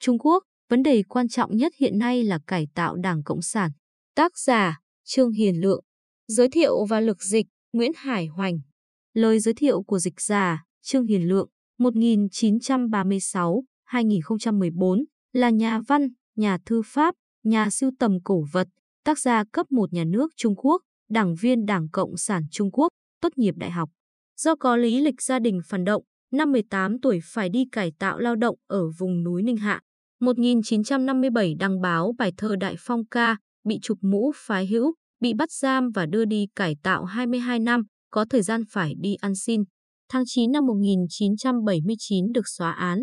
Trung Quốc, vấn đề quan trọng nhất hiện nay là cải tạo Đảng Cộng sản. Tác giả Trương Hiền Lượng Giới thiệu và lực dịch Nguyễn Hải Hoành Lời giới thiệu của dịch giả Trương Hiền Lượng 1936-2014 là nhà văn, nhà thư pháp, nhà sưu tầm cổ vật, tác gia cấp một nhà nước Trung Quốc, đảng viên Đảng Cộng sản Trung Quốc, tốt nghiệp đại học. Do có lý lịch gia đình phản động, năm 18 tuổi phải đi cải tạo lao động ở vùng núi Ninh Hạ. 1957 đăng báo bài thơ Đại Phong ca, bị chụp mũ phái hữu, bị bắt giam và đưa đi cải tạo 22 năm, có thời gian phải đi ăn xin. Tháng 9 năm 1979 được xóa án.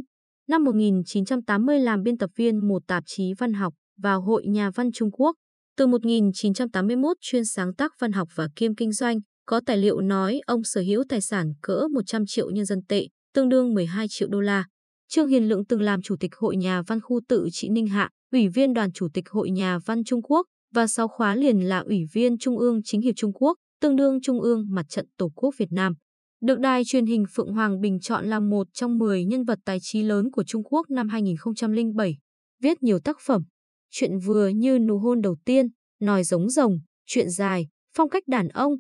Năm 1980 làm biên tập viên một tạp chí văn học vào Hội Nhà văn Trung Quốc. Từ 1981 chuyên sáng tác văn học và kiêm kinh doanh, có tài liệu nói ông sở hữu tài sản cỡ 100 triệu nhân dân tệ, tương đương 12 triệu đô la. Trương Hiền Lượng từng làm Chủ tịch Hội Nhà văn khu tự trị Ninh Hạ, Ủy viên Đoàn Chủ tịch Hội Nhà văn Trung Quốc và sau khóa liền là Ủy viên Trung ương Chính hiệp Trung Quốc, tương đương Trung ương Mặt trận Tổ quốc Việt Nam. Được đài truyền hình Phượng Hoàng bình chọn là một trong 10 nhân vật tài trí lớn của Trung Quốc năm 2007. Viết nhiều tác phẩm, chuyện vừa như nụ hôn đầu tiên, nói giống rồng, chuyện dài, phong cách đàn ông,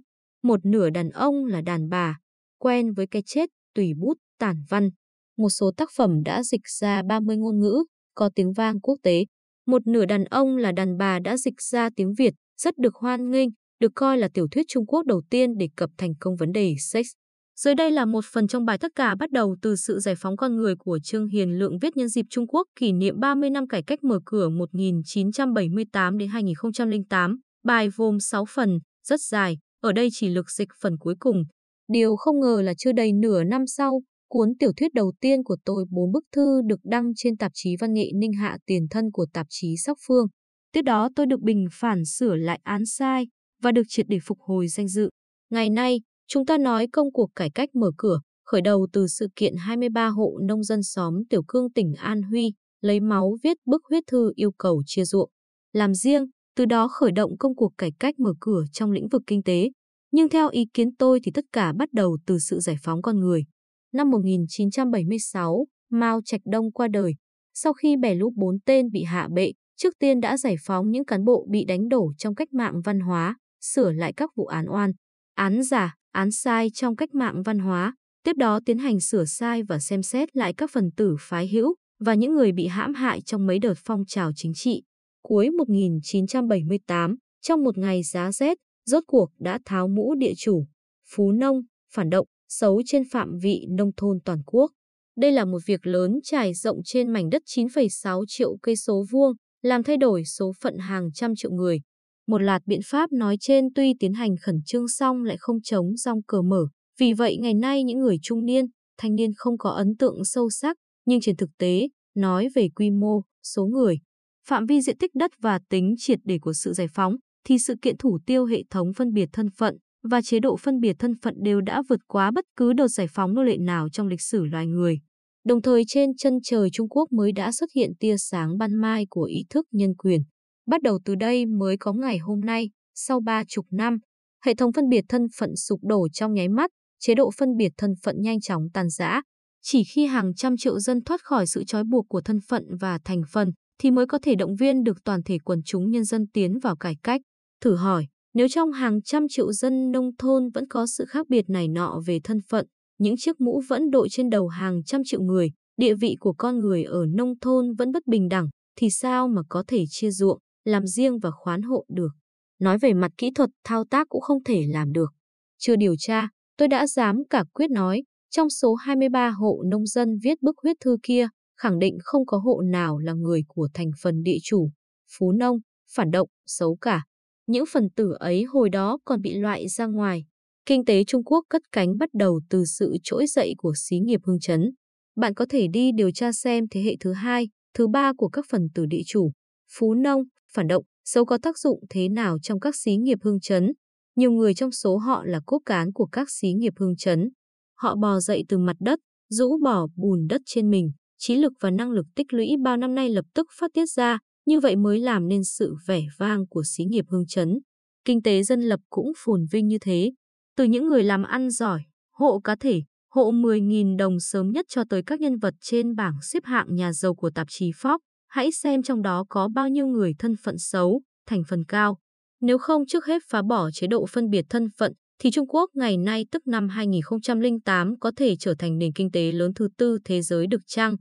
một nửa đàn ông là đàn bà, quen với cái chết, tùy bút, tản văn. Một số tác phẩm đã dịch ra 30 ngôn ngữ, có tiếng vang quốc tế. Một nửa đàn ông là đàn bà đã dịch ra tiếng Việt, rất được hoan nghênh, được coi là tiểu thuyết Trung Quốc đầu tiên đề cập thành công vấn đề sex. Dưới đây là một phần trong bài tất cả bắt đầu từ sự giải phóng con người của Trương Hiền Lượng viết nhân dịp Trung Quốc kỷ niệm 30 năm cải cách mở cửa 1978 đến 2008. Bài gồm 6 phần, rất dài, ở đây chỉ lược dịch phần cuối cùng. Điều không ngờ là chưa đầy nửa năm sau, cuốn tiểu thuyết đầu tiên của tôi bốn bức thư được đăng trên tạp chí văn nghệ Ninh Hạ tiền thân của tạp chí Sóc Phương. Tiếp đó tôi được bình phản sửa lại án sai và được triệt để phục hồi danh dự. Ngày nay, chúng ta nói công cuộc cải cách mở cửa, khởi đầu từ sự kiện 23 hộ nông dân xóm Tiểu Cương tỉnh An Huy, lấy máu viết bức huyết thư yêu cầu chia ruộng. Làm riêng, từ đó khởi động công cuộc cải cách mở cửa trong lĩnh vực kinh tế. Nhưng theo ý kiến tôi thì tất cả bắt đầu từ sự giải phóng con người. Năm 1976, Mao Trạch Đông qua đời. Sau khi bè lũ bốn tên bị hạ bệ, trước tiên đã giải phóng những cán bộ bị đánh đổ trong cách mạng văn hóa, sửa lại các vụ án oan, án giả, án sai trong cách mạng văn hóa, tiếp đó tiến hành sửa sai và xem xét lại các phần tử phái hữu và những người bị hãm hại trong mấy đợt phong trào chính trị. Cuối 1978, trong một ngày giá rét, rốt cuộc đã tháo mũ địa chủ, phú nông, phản động, xấu trên phạm vị nông thôn toàn quốc. Đây là một việc lớn trải rộng trên mảnh đất 9,6 triệu cây số vuông, làm thay đổi số phận hàng trăm triệu người. Một loạt biện pháp nói trên tuy tiến hành khẩn trương xong lại không chống rong cờ mở. Vì vậy ngày nay những người trung niên, thanh niên không có ấn tượng sâu sắc, nhưng trên thực tế, nói về quy mô, số người, phạm vi diện tích đất và tính triệt để của sự giải phóng, thì sự kiện thủ tiêu hệ thống phân biệt thân phận và chế độ phân biệt thân phận đều đã vượt quá bất cứ đợt giải phóng nô lệ nào trong lịch sử loài người. Đồng thời trên chân trời Trung Quốc mới đã xuất hiện tia sáng ban mai của ý thức nhân quyền. Bắt đầu từ đây mới có ngày hôm nay, sau ba chục năm, hệ thống phân biệt thân phận sụp đổ trong nháy mắt, chế độ phân biệt thân phận nhanh chóng tàn rã. Chỉ khi hàng trăm triệu dân thoát khỏi sự trói buộc của thân phận và thành phần, thì mới có thể động viên được toàn thể quần chúng nhân dân tiến vào cải cách. Thử hỏi, nếu trong hàng trăm triệu dân nông thôn vẫn có sự khác biệt này nọ về thân phận, những chiếc mũ vẫn đội trên đầu hàng trăm triệu người, địa vị của con người ở nông thôn vẫn bất bình đẳng, thì sao mà có thể chia ruộng, làm riêng và khoán hộ được. Nói về mặt kỹ thuật thao tác cũng không thể làm được. Chưa điều tra, tôi đã dám cả quyết nói, trong số 23 hộ nông dân viết bức huyết thư kia, khẳng định không có hộ nào là người của thành phần địa chủ, phú nông, phản động, xấu cả. Những phần tử ấy hồi đó còn bị loại ra ngoài. Kinh tế Trung Quốc cất cánh bắt đầu từ sự trỗi dậy của xí nghiệp hương chấn. Bạn có thể đi điều tra xem thế hệ thứ hai, thứ ba của các phần tử địa chủ, phú nông, phản động, xấu có tác dụng thế nào trong các xí nghiệp hương chấn. Nhiều người trong số họ là cốt cán của các xí nghiệp hương chấn. Họ bò dậy từ mặt đất, rũ bỏ bùn đất trên mình, trí lực và năng lực tích lũy bao năm nay lập tức phát tiết ra, như vậy mới làm nên sự vẻ vang của xí nghiệp hương chấn. Kinh tế dân lập cũng phồn vinh như thế. Từ những người làm ăn giỏi, hộ cá thể, hộ 10.000 đồng sớm nhất cho tới các nhân vật trên bảng xếp hạng nhà giàu của tạp chí Forbes. Hãy xem trong đó có bao nhiêu người thân phận xấu, thành phần cao. Nếu không trước hết phá bỏ chế độ phân biệt thân phận, thì Trung Quốc ngày nay tức năm 2008 có thể trở thành nền kinh tế lớn thứ tư thế giới được trang.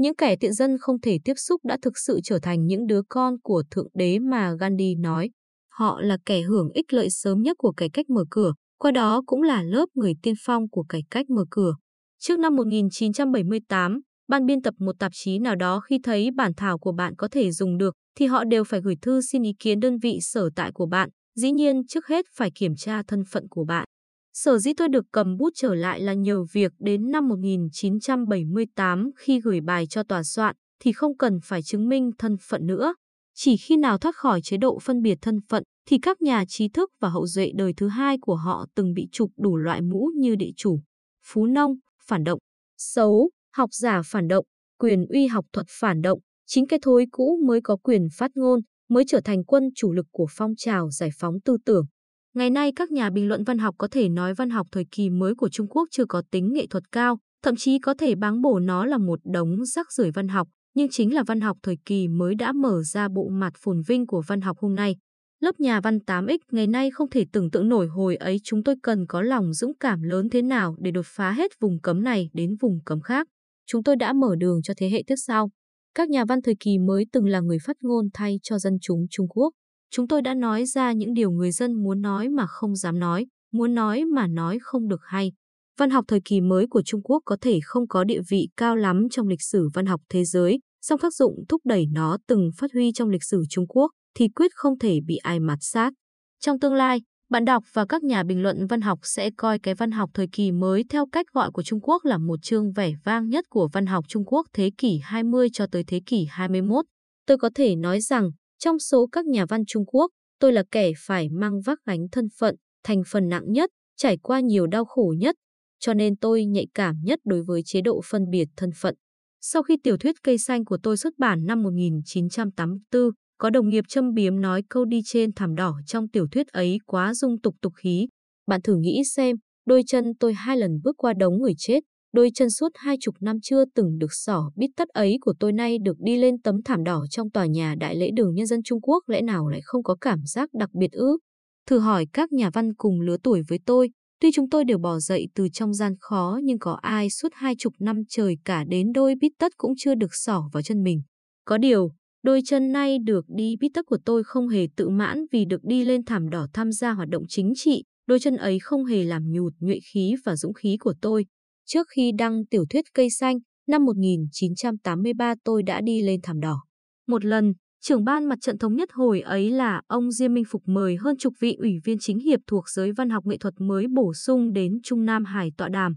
Những kẻ tiện dân không thể tiếp xúc đã thực sự trở thành những đứa con của Thượng Đế mà Gandhi nói. Họ là kẻ hưởng ích lợi sớm nhất của cải cách mở cửa, qua đó cũng là lớp người tiên phong của cải cách mở cửa. Trước năm 1978, ban biên tập một tạp chí nào đó khi thấy bản thảo của bạn có thể dùng được thì họ đều phải gửi thư xin ý kiến đơn vị sở tại của bạn, dĩ nhiên trước hết phải kiểm tra thân phận của bạn. Sở dĩ tôi được cầm bút trở lại là nhờ việc đến năm 1978 khi gửi bài cho tòa soạn thì không cần phải chứng minh thân phận nữa. Chỉ khi nào thoát khỏi chế độ phân biệt thân phận thì các nhà trí thức và hậu duệ đời thứ hai của họ từng bị chụp đủ loại mũ như địa chủ, phú nông, phản động, xấu, học giả phản động, quyền uy học thuật phản động, chính cái thối cũ mới có quyền phát ngôn, mới trở thành quân chủ lực của phong trào giải phóng tư tưởng. Ngày nay các nhà bình luận văn học có thể nói văn học thời kỳ mới của Trung Quốc chưa có tính nghệ thuật cao, thậm chí có thể báng bổ nó là một đống rác rưởi văn học, nhưng chính là văn học thời kỳ mới đã mở ra bộ mặt phồn vinh của văn học hôm nay. Lớp nhà văn 8X ngày nay không thể tưởng tượng nổi hồi ấy chúng tôi cần có lòng dũng cảm lớn thế nào để đột phá hết vùng cấm này đến vùng cấm khác. Chúng tôi đã mở đường cho thế hệ tiếp sau. Các nhà văn thời kỳ mới từng là người phát ngôn thay cho dân chúng Trung Quốc. Chúng tôi đã nói ra những điều người dân muốn nói mà không dám nói, muốn nói mà nói không được hay. Văn học thời kỳ mới của Trung Quốc có thể không có địa vị cao lắm trong lịch sử văn học thế giới, song tác dụng thúc đẩy nó từng phát huy trong lịch sử Trung Quốc thì quyết không thể bị ai mạt sát. Trong tương lai, bạn đọc và các nhà bình luận văn học sẽ coi cái văn học thời kỳ mới theo cách gọi của Trung Quốc là một chương vẻ vang nhất của văn học Trung Quốc thế kỷ 20 cho tới thế kỷ 21. Tôi có thể nói rằng, trong số các nhà văn Trung Quốc, tôi là kẻ phải mang vác gánh thân phận, thành phần nặng nhất, trải qua nhiều đau khổ nhất, cho nên tôi nhạy cảm nhất đối với chế độ phân biệt thân phận. Sau khi tiểu thuyết Cây xanh của tôi xuất bản năm 1984, có đồng nghiệp châm biếm nói câu đi trên thảm đỏ trong tiểu thuyết ấy quá dung tục tục khí. Bạn thử nghĩ xem, đôi chân tôi hai lần bước qua đống người chết, đôi chân suốt hai chục năm chưa từng được sỏ bít tất ấy của tôi nay được đi lên tấm thảm đỏ trong tòa nhà Đại lễ đường Nhân dân Trung Quốc lẽ nào lại không có cảm giác đặc biệt ư? Thử hỏi các nhà văn cùng lứa tuổi với tôi, tuy chúng tôi đều bỏ dậy từ trong gian khó nhưng có ai suốt hai chục năm trời cả đến đôi bít tất cũng chưa được sỏ vào chân mình. Có điều, Đôi chân nay được đi bít tất của tôi không hề tự mãn vì được đi lên thảm đỏ tham gia hoạt động chính trị, đôi chân ấy không hề làm nhụt nhuệ khí và dũng khí của tôi. Trước khi đăng tiểu thuyết Cây Xanh, năm 1983 tôi đã đi lên thảm đỏ. Một lần, trưởng ban mặt trận thống nhất hồi ấy là ông Diêm Minh Phục mời hơn chục vị ủy viên chính hiệp thuộc giới văn học nghệ thuật mới bổ sung đến Trung Nam Hải tọa đàm.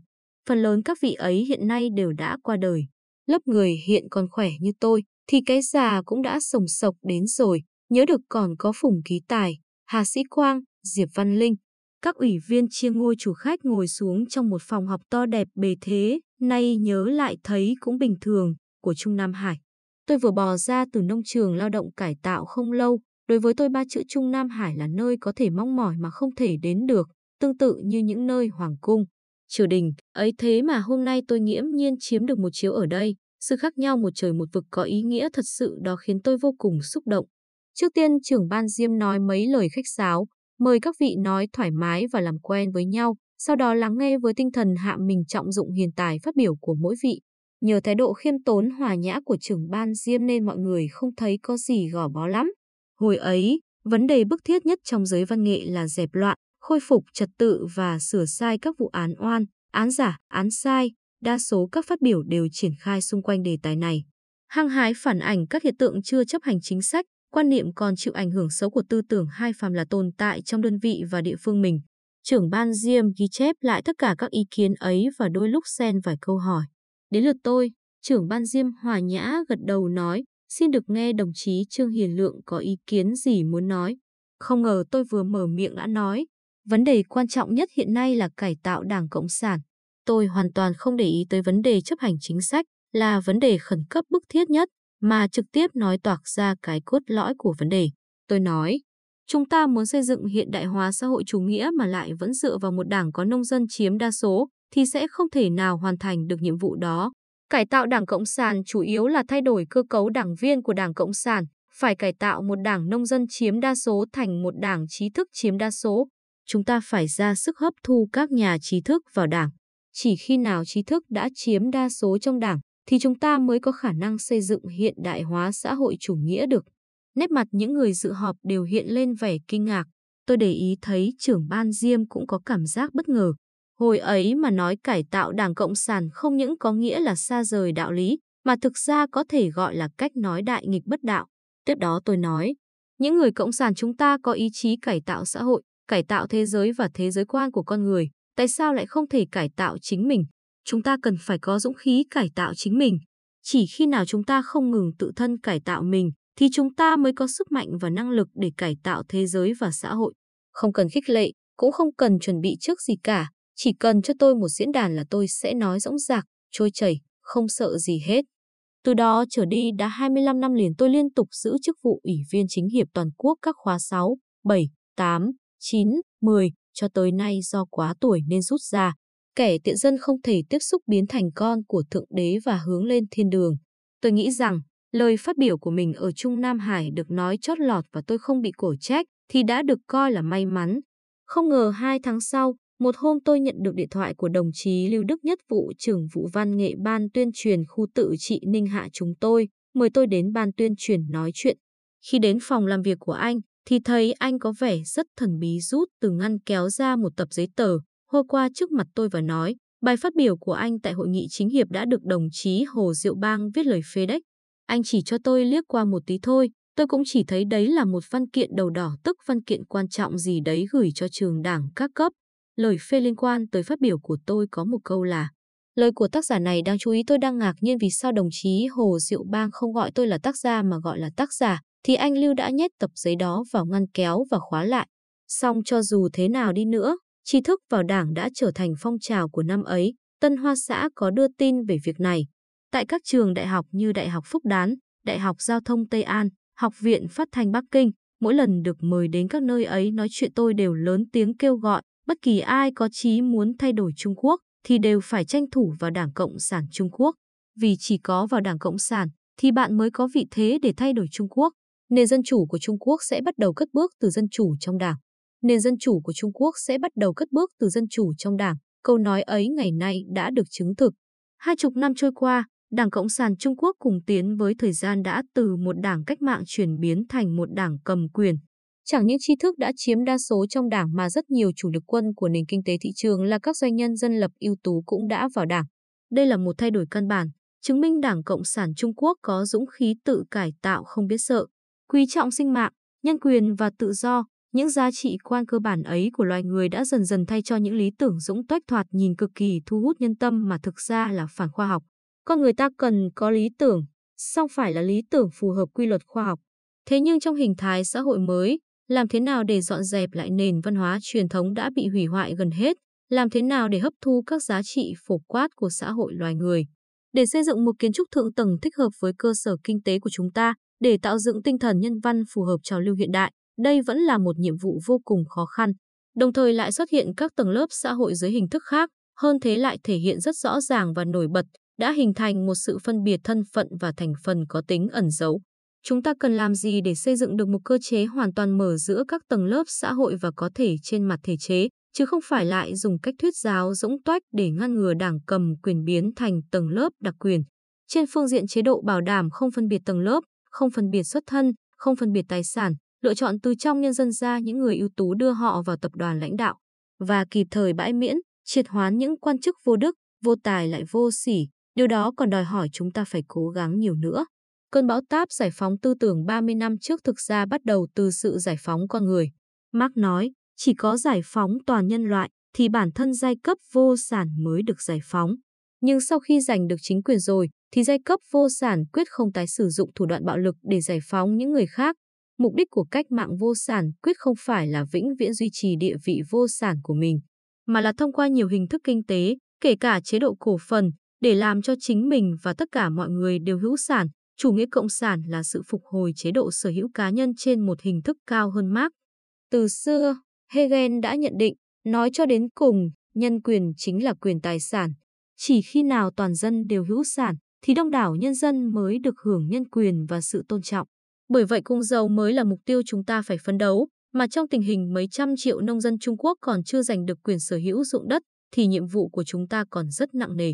Phần lớn các vị ấy hiện nay đều đã qua đời. Lớp người hiện còn khỏe như tôi, thì cái già cũng đã sồng sộc đến rồi, nhớ được còn có Phùng Ký Tài, Hà Sĩ Quang, Diệp Văn Linh. Các ủy viên chia ngôi chủ khách ngồi xuống trong một phòng học to đẹp bề thế, nay nhớ lại thấy cũng bình thường, của Trung Nam Hải. Tôi vừa bò ra từ nông trường lao động cải tạo không lâu, đối với tôi ba chữ Trung Nam Hải là nơi có thể mong mỏi mà không thể đến được, tương tự như những nơi hoàng cung, triều đình. Ấy thế mà hôm nay tôi nghiễm nhiên chiếm được một chiếu ở đây, sự khác nhau một trời một vực có ý nghĩa thật sự đó khiến tôi vô cùng xúc động. Trước tiên trưởng ban Diêm nói mấy lời khách sáo, mời các vị nói thoải mái và làm quen với nhau, sau đó lắng nghe với tinh thần hạ mình trọng dụng hiền tài phát biểu của mỗi vị. Nhờ thái độ khiêm tốn hòa nhã của trưởng ban Diêm nên mọi người không thấy có gì gò bó lắm. Hồi ấy, vấn đề bức thiết nhất trong giới văn nghệ là dẹp loạn, khôi phục trật tự và sửa sai các vụ án oan, án giả, án sai, đa số các phát biểu đều triển khai xung quanh đề tài này. Hăng hái phản ảnh các hiện tượng chưa chấp hành chính sách, quan niệm còn chịu ảnh hưởng xấu của tư tưởng hai phàm là tồn tại trong đơn vị và địa phương mình. Trưởng ban Diêm ghi chép lại tất cả các ý kiến ấy và đôi lúc xen vài câu hỏi. Đến lượt tôi, trưởng ban Diêm hòa nhã gật đầu nói, xin được nghe đồng chí Trương Hiền Lượng có ý kiến gì muốn nói. Không ngờ tôi vừa mở miệng đã nói, vấn đề quan trọng nhất hiện nay là cải tạo Đảng Cộng sản. Tôi hoàn toàn không để ý tới vấn đề chấp hành chính sách là vấn đề khẩn cấp bức thiết nhất mà trực tiếp nói toạc ra cái cốt lõi của vấn đề. Tôi nói, chúng ta muốn xây dựng hiện đại hóa xã hội chủ nghĩa mà lại vẫn dựa vào một đảng có nông dân chiếm đa số, thì sẽ không thể nào hoàn thành được nhiệm vụ đó. Cải tạo Đảng Cộng sản chủ yếu là thay đổi cơ cấu đảng viên của Đảng Cộng sản, phải cải tạo một đảng nông dân chiếm đa số thành một đảng trí thức chiếm đa số. Chúng ta phải ra sức hấp thu các nhà trí thức vào đảng. Chỉ khi nào trí thức đã chiếm đa số trong đảng, thì chúng ta mới có khả năng xây dựng hiện đại hóa xã hội chủ nghĩa được. Nét mặt những người dự họp đều hiện lên vẻ kinh ngạc. Tôi để ý thấy trưởng ban Diêm cũng có cảm giác bất ngờ. Hồi ấy mà nói cải tạo Đảng Cộng sản không những có nghĩa là xa rời đạo lý, mà thực ra có thể gọi là cách nói đại nghịch bất đạo. Tiếp đó tôi nói, những người Cộng sản chúng ta có ý chí cải tạo xã hội, cải tạo thế giới và thế giới quan của con người. Tại sao lại không thể cải tạo chính mình? Chúng ta cần phải có dũng khí cải tạo chính mình. Chỉ khi nào chúng ta không ngừng tự thân cải tạo mình, thì chúng ta mới có sức mạnh và năng lực để cải tạo thế giới và xã hội. Không cần khích lệ, cũng không cần chuẩn bị trước gì cả, chỉ cần cho tôi một diễn đàn là tôi sẽ nói rỗng rạc, trôi chảy, không sợ gì hết. Từ đó trở đi đã 25 năm liền tôi liên tục giữ chức vụ Ủy viên chính hiệp toàn quốc các khóa 6, 7, 8, 9, 10, cho tới nay do quá tuổi nên rút ra. Kẻ tiện dân không thể tiếp xúc biến thành con của Thượng Đế và hướng lên thiên đường. Tôi nghĩ rằng, lời phát biểu của mình ở Trung Nam Hải được nói chót lọt và tôi không bị cổ trách thì đã được coi là may mắn. Không ngờ hai tháng sau, một hôm tôi nhận được điện thoại của đồng chí Lưu Đức Nhất vụ trưởng vụ văn nghệ ban tuyên truyền khu tự trị Ninh Hạ chúng tôi, mời tôi đến ban tuyên truyền nói chuyện. Khi đến phòng làm việc của anh, thì thấy anh có vẻ rất thần bí rút từ ngăn kéo ra một tập giấy tờ, hô qua trước mặt tôi và nói, bài phát biểu của anh tại hội nghị chính hiệp đã được đồng chí Hồ Diệu Bang viết lời phê đếch. Anh chỉ cho tôi liếc qua một tí thôi, tôi cũng chỉ thấy đấy là một văn kiện đầu đỏ tức văn kiện quan trọng gì đấy gửi cho trường đảng các cấp. Lời phê liên quan tới phát biểu của tôi có một câu là Lời của tác giả này đang chú ý tôi đang ngạc nhiên vì sao đồng chí Hồ Diệu Bang không gọi tôi là tác gia mà gọi là tác giả, thì anh Lưu đã nhét tập giấy đó vào ngăn kéo và khóa lại. Xong cho dù thế nào đi nữa, tri thức vào đảng đã trở thành phong trào của năm ấy, Tân Hoa xã có đưa tin về việc này. Tại các trường đại học như Đại học Phúc Đán, Đại học Giao thông Tây An, Học viện Phát thanh Bắc Kinh, mỗi lần được mời đến các nơi ấy nói chuyện tôi đều lớn tiếng kêu gọi, bất kỳ ai có chí muốn thay đổi Trung Quốc thì đều phải tranh thủ vào Đảng Cộng sản Trung Quốc. Vì chỉ có vào Đảng Cộng sản thì bạn mới có vị thế để thay đổi Trung Quốc. Nền dân chủ của Trung Quốc sẽ bắt đầu cất bước từ dân chủ trong đảng. Nền dân chủ của Trung Quốc sẽ bắt đầu cất bước từ dân chủ trong đảng. Câu nói ấy ngày nay đã được chứng thực. Hai chục năm trôi qua, Đảng Cộng sản Trung Quốc cùng tiến với thời gian đã từ một đảng cách mạng chuyển biến thành một đảng cầm quyền. Chẳng những tri thức đã chiếm đa số trong đảng mà rất nhiều chủ lực quân của nền kinh tế thị trường là các doanh nhân dân lập ưu tú cũng đã vào đảng. Đây là một thay đổi căn bản, chứng minh Đảng Cộng sản Trung Quốc có dũng khí tự cải tạo không biết sợ, quý trọng sinh mạng, nhân quyền và tự do. Những giá trị quan cơ bản ấy của loài người đã dần dần thay cho những lý tưởng dũng toách thoạt nhìn cực kỳ thu hút nhân tâm mà thực ra là phản khoa học. Con người ta cần có lý tưởng, song phải là lý tưởng phù hợp quy luật khoa học. Thế nhưng trong hình thái xã hội mới, làm thế nào để dọn dẹp lại nền văn hóa truyền thống đã bị hủy hoại gần hết? Làm thế nào để hấp thu các giá trị phổ quát của xã hội loài người? Để xây dựng một kiến trúc thượng tầng thích hợp với cơ sở kinh tế của chúng ta, để tạo dựng tinh thần nhân văn phù hợp trào lưu hiện đại, đây vẫn là một nhiệm vụ vô cùng khó khăn. Đồng thời lại xuất hiện các tầng lớp xã hội dưới hình thức khác, hơn thế lại thể hiện rất rõ ràng và nổi bật, đã hình thành một sự phân biệt thân phận và thành phần có tính ẩn giấu. Chúng ta cần làm gì để xây dựng được một cơ chế hoàn toàn mở giữa các tầng lớp xã hội và có thể trên mặt thể chế, chứ không phải lại dùng cách thuyết giáo dũng toách để ngăn ngừa đảng cầm quyền biến thành tầng lớp đặc quyền. Trên phương diện chế độ bảo đảm không phân biệt tầng lớp, không phân biệt xuất thân, không phân biệt tài sản, lựa chọn từ trong nhân dân ra những người ưu tú đưa họ vào tập đoàn lãnh đạo và kịp thời bãi miễn, triệt hoán những quan chức vô đức, vô tài lại vô sỉ, điều đó còn đòi hỏi chúng ta phải cố gắng nhiều nữa. Cơn bão táp giải phóng tư tưởng 30 năm trước thực ra bắt đầu từ sự giải phóng con người. Marx nói, chỉ có giải phóng toàn nhân loại thì bản thân giai cấp vô sản mới được giải phóng. Nhưng sau khi giành được chính quyền rồi, thì giai cấp vô sản quyết không tái sử dụng thủ đoạn bạo lực để giải phóng những người khác. Mục đích của cách mạng vô sản quyết không phải là vĩnh viễn duy trì địa vị vô sản của mình, mà là thông qua nhiều hình thức kinh tế, kể cả chế độ cổ phần, để làm cho chính mình và tất cả mọi người đều hữu sản. Chủ nghĩa cộng sản là sự phục hồi chế độ sở hữu cá nhân trên một hình thức cao hơn Marx. Từ xưa, Hegel đã nhận định, nói cho đến cùng, Nhân quyền chính là quyền tài sản. Chỉ khi nào toàn dân đều hữu sản, thì đông đảo nhân dân mới được hưởng nhân quyền và sự tôn trọng. Bởi vậy cung dầu mới là mục tiêu chúng ta phải phấn đấu, mà trong tình hình mấy trăm triệu nông dân Trung Quốc còn chưa giành được quyền sở hữu dụng đất, thì nhiệm vụ của chúng ta còn rất nặng nề.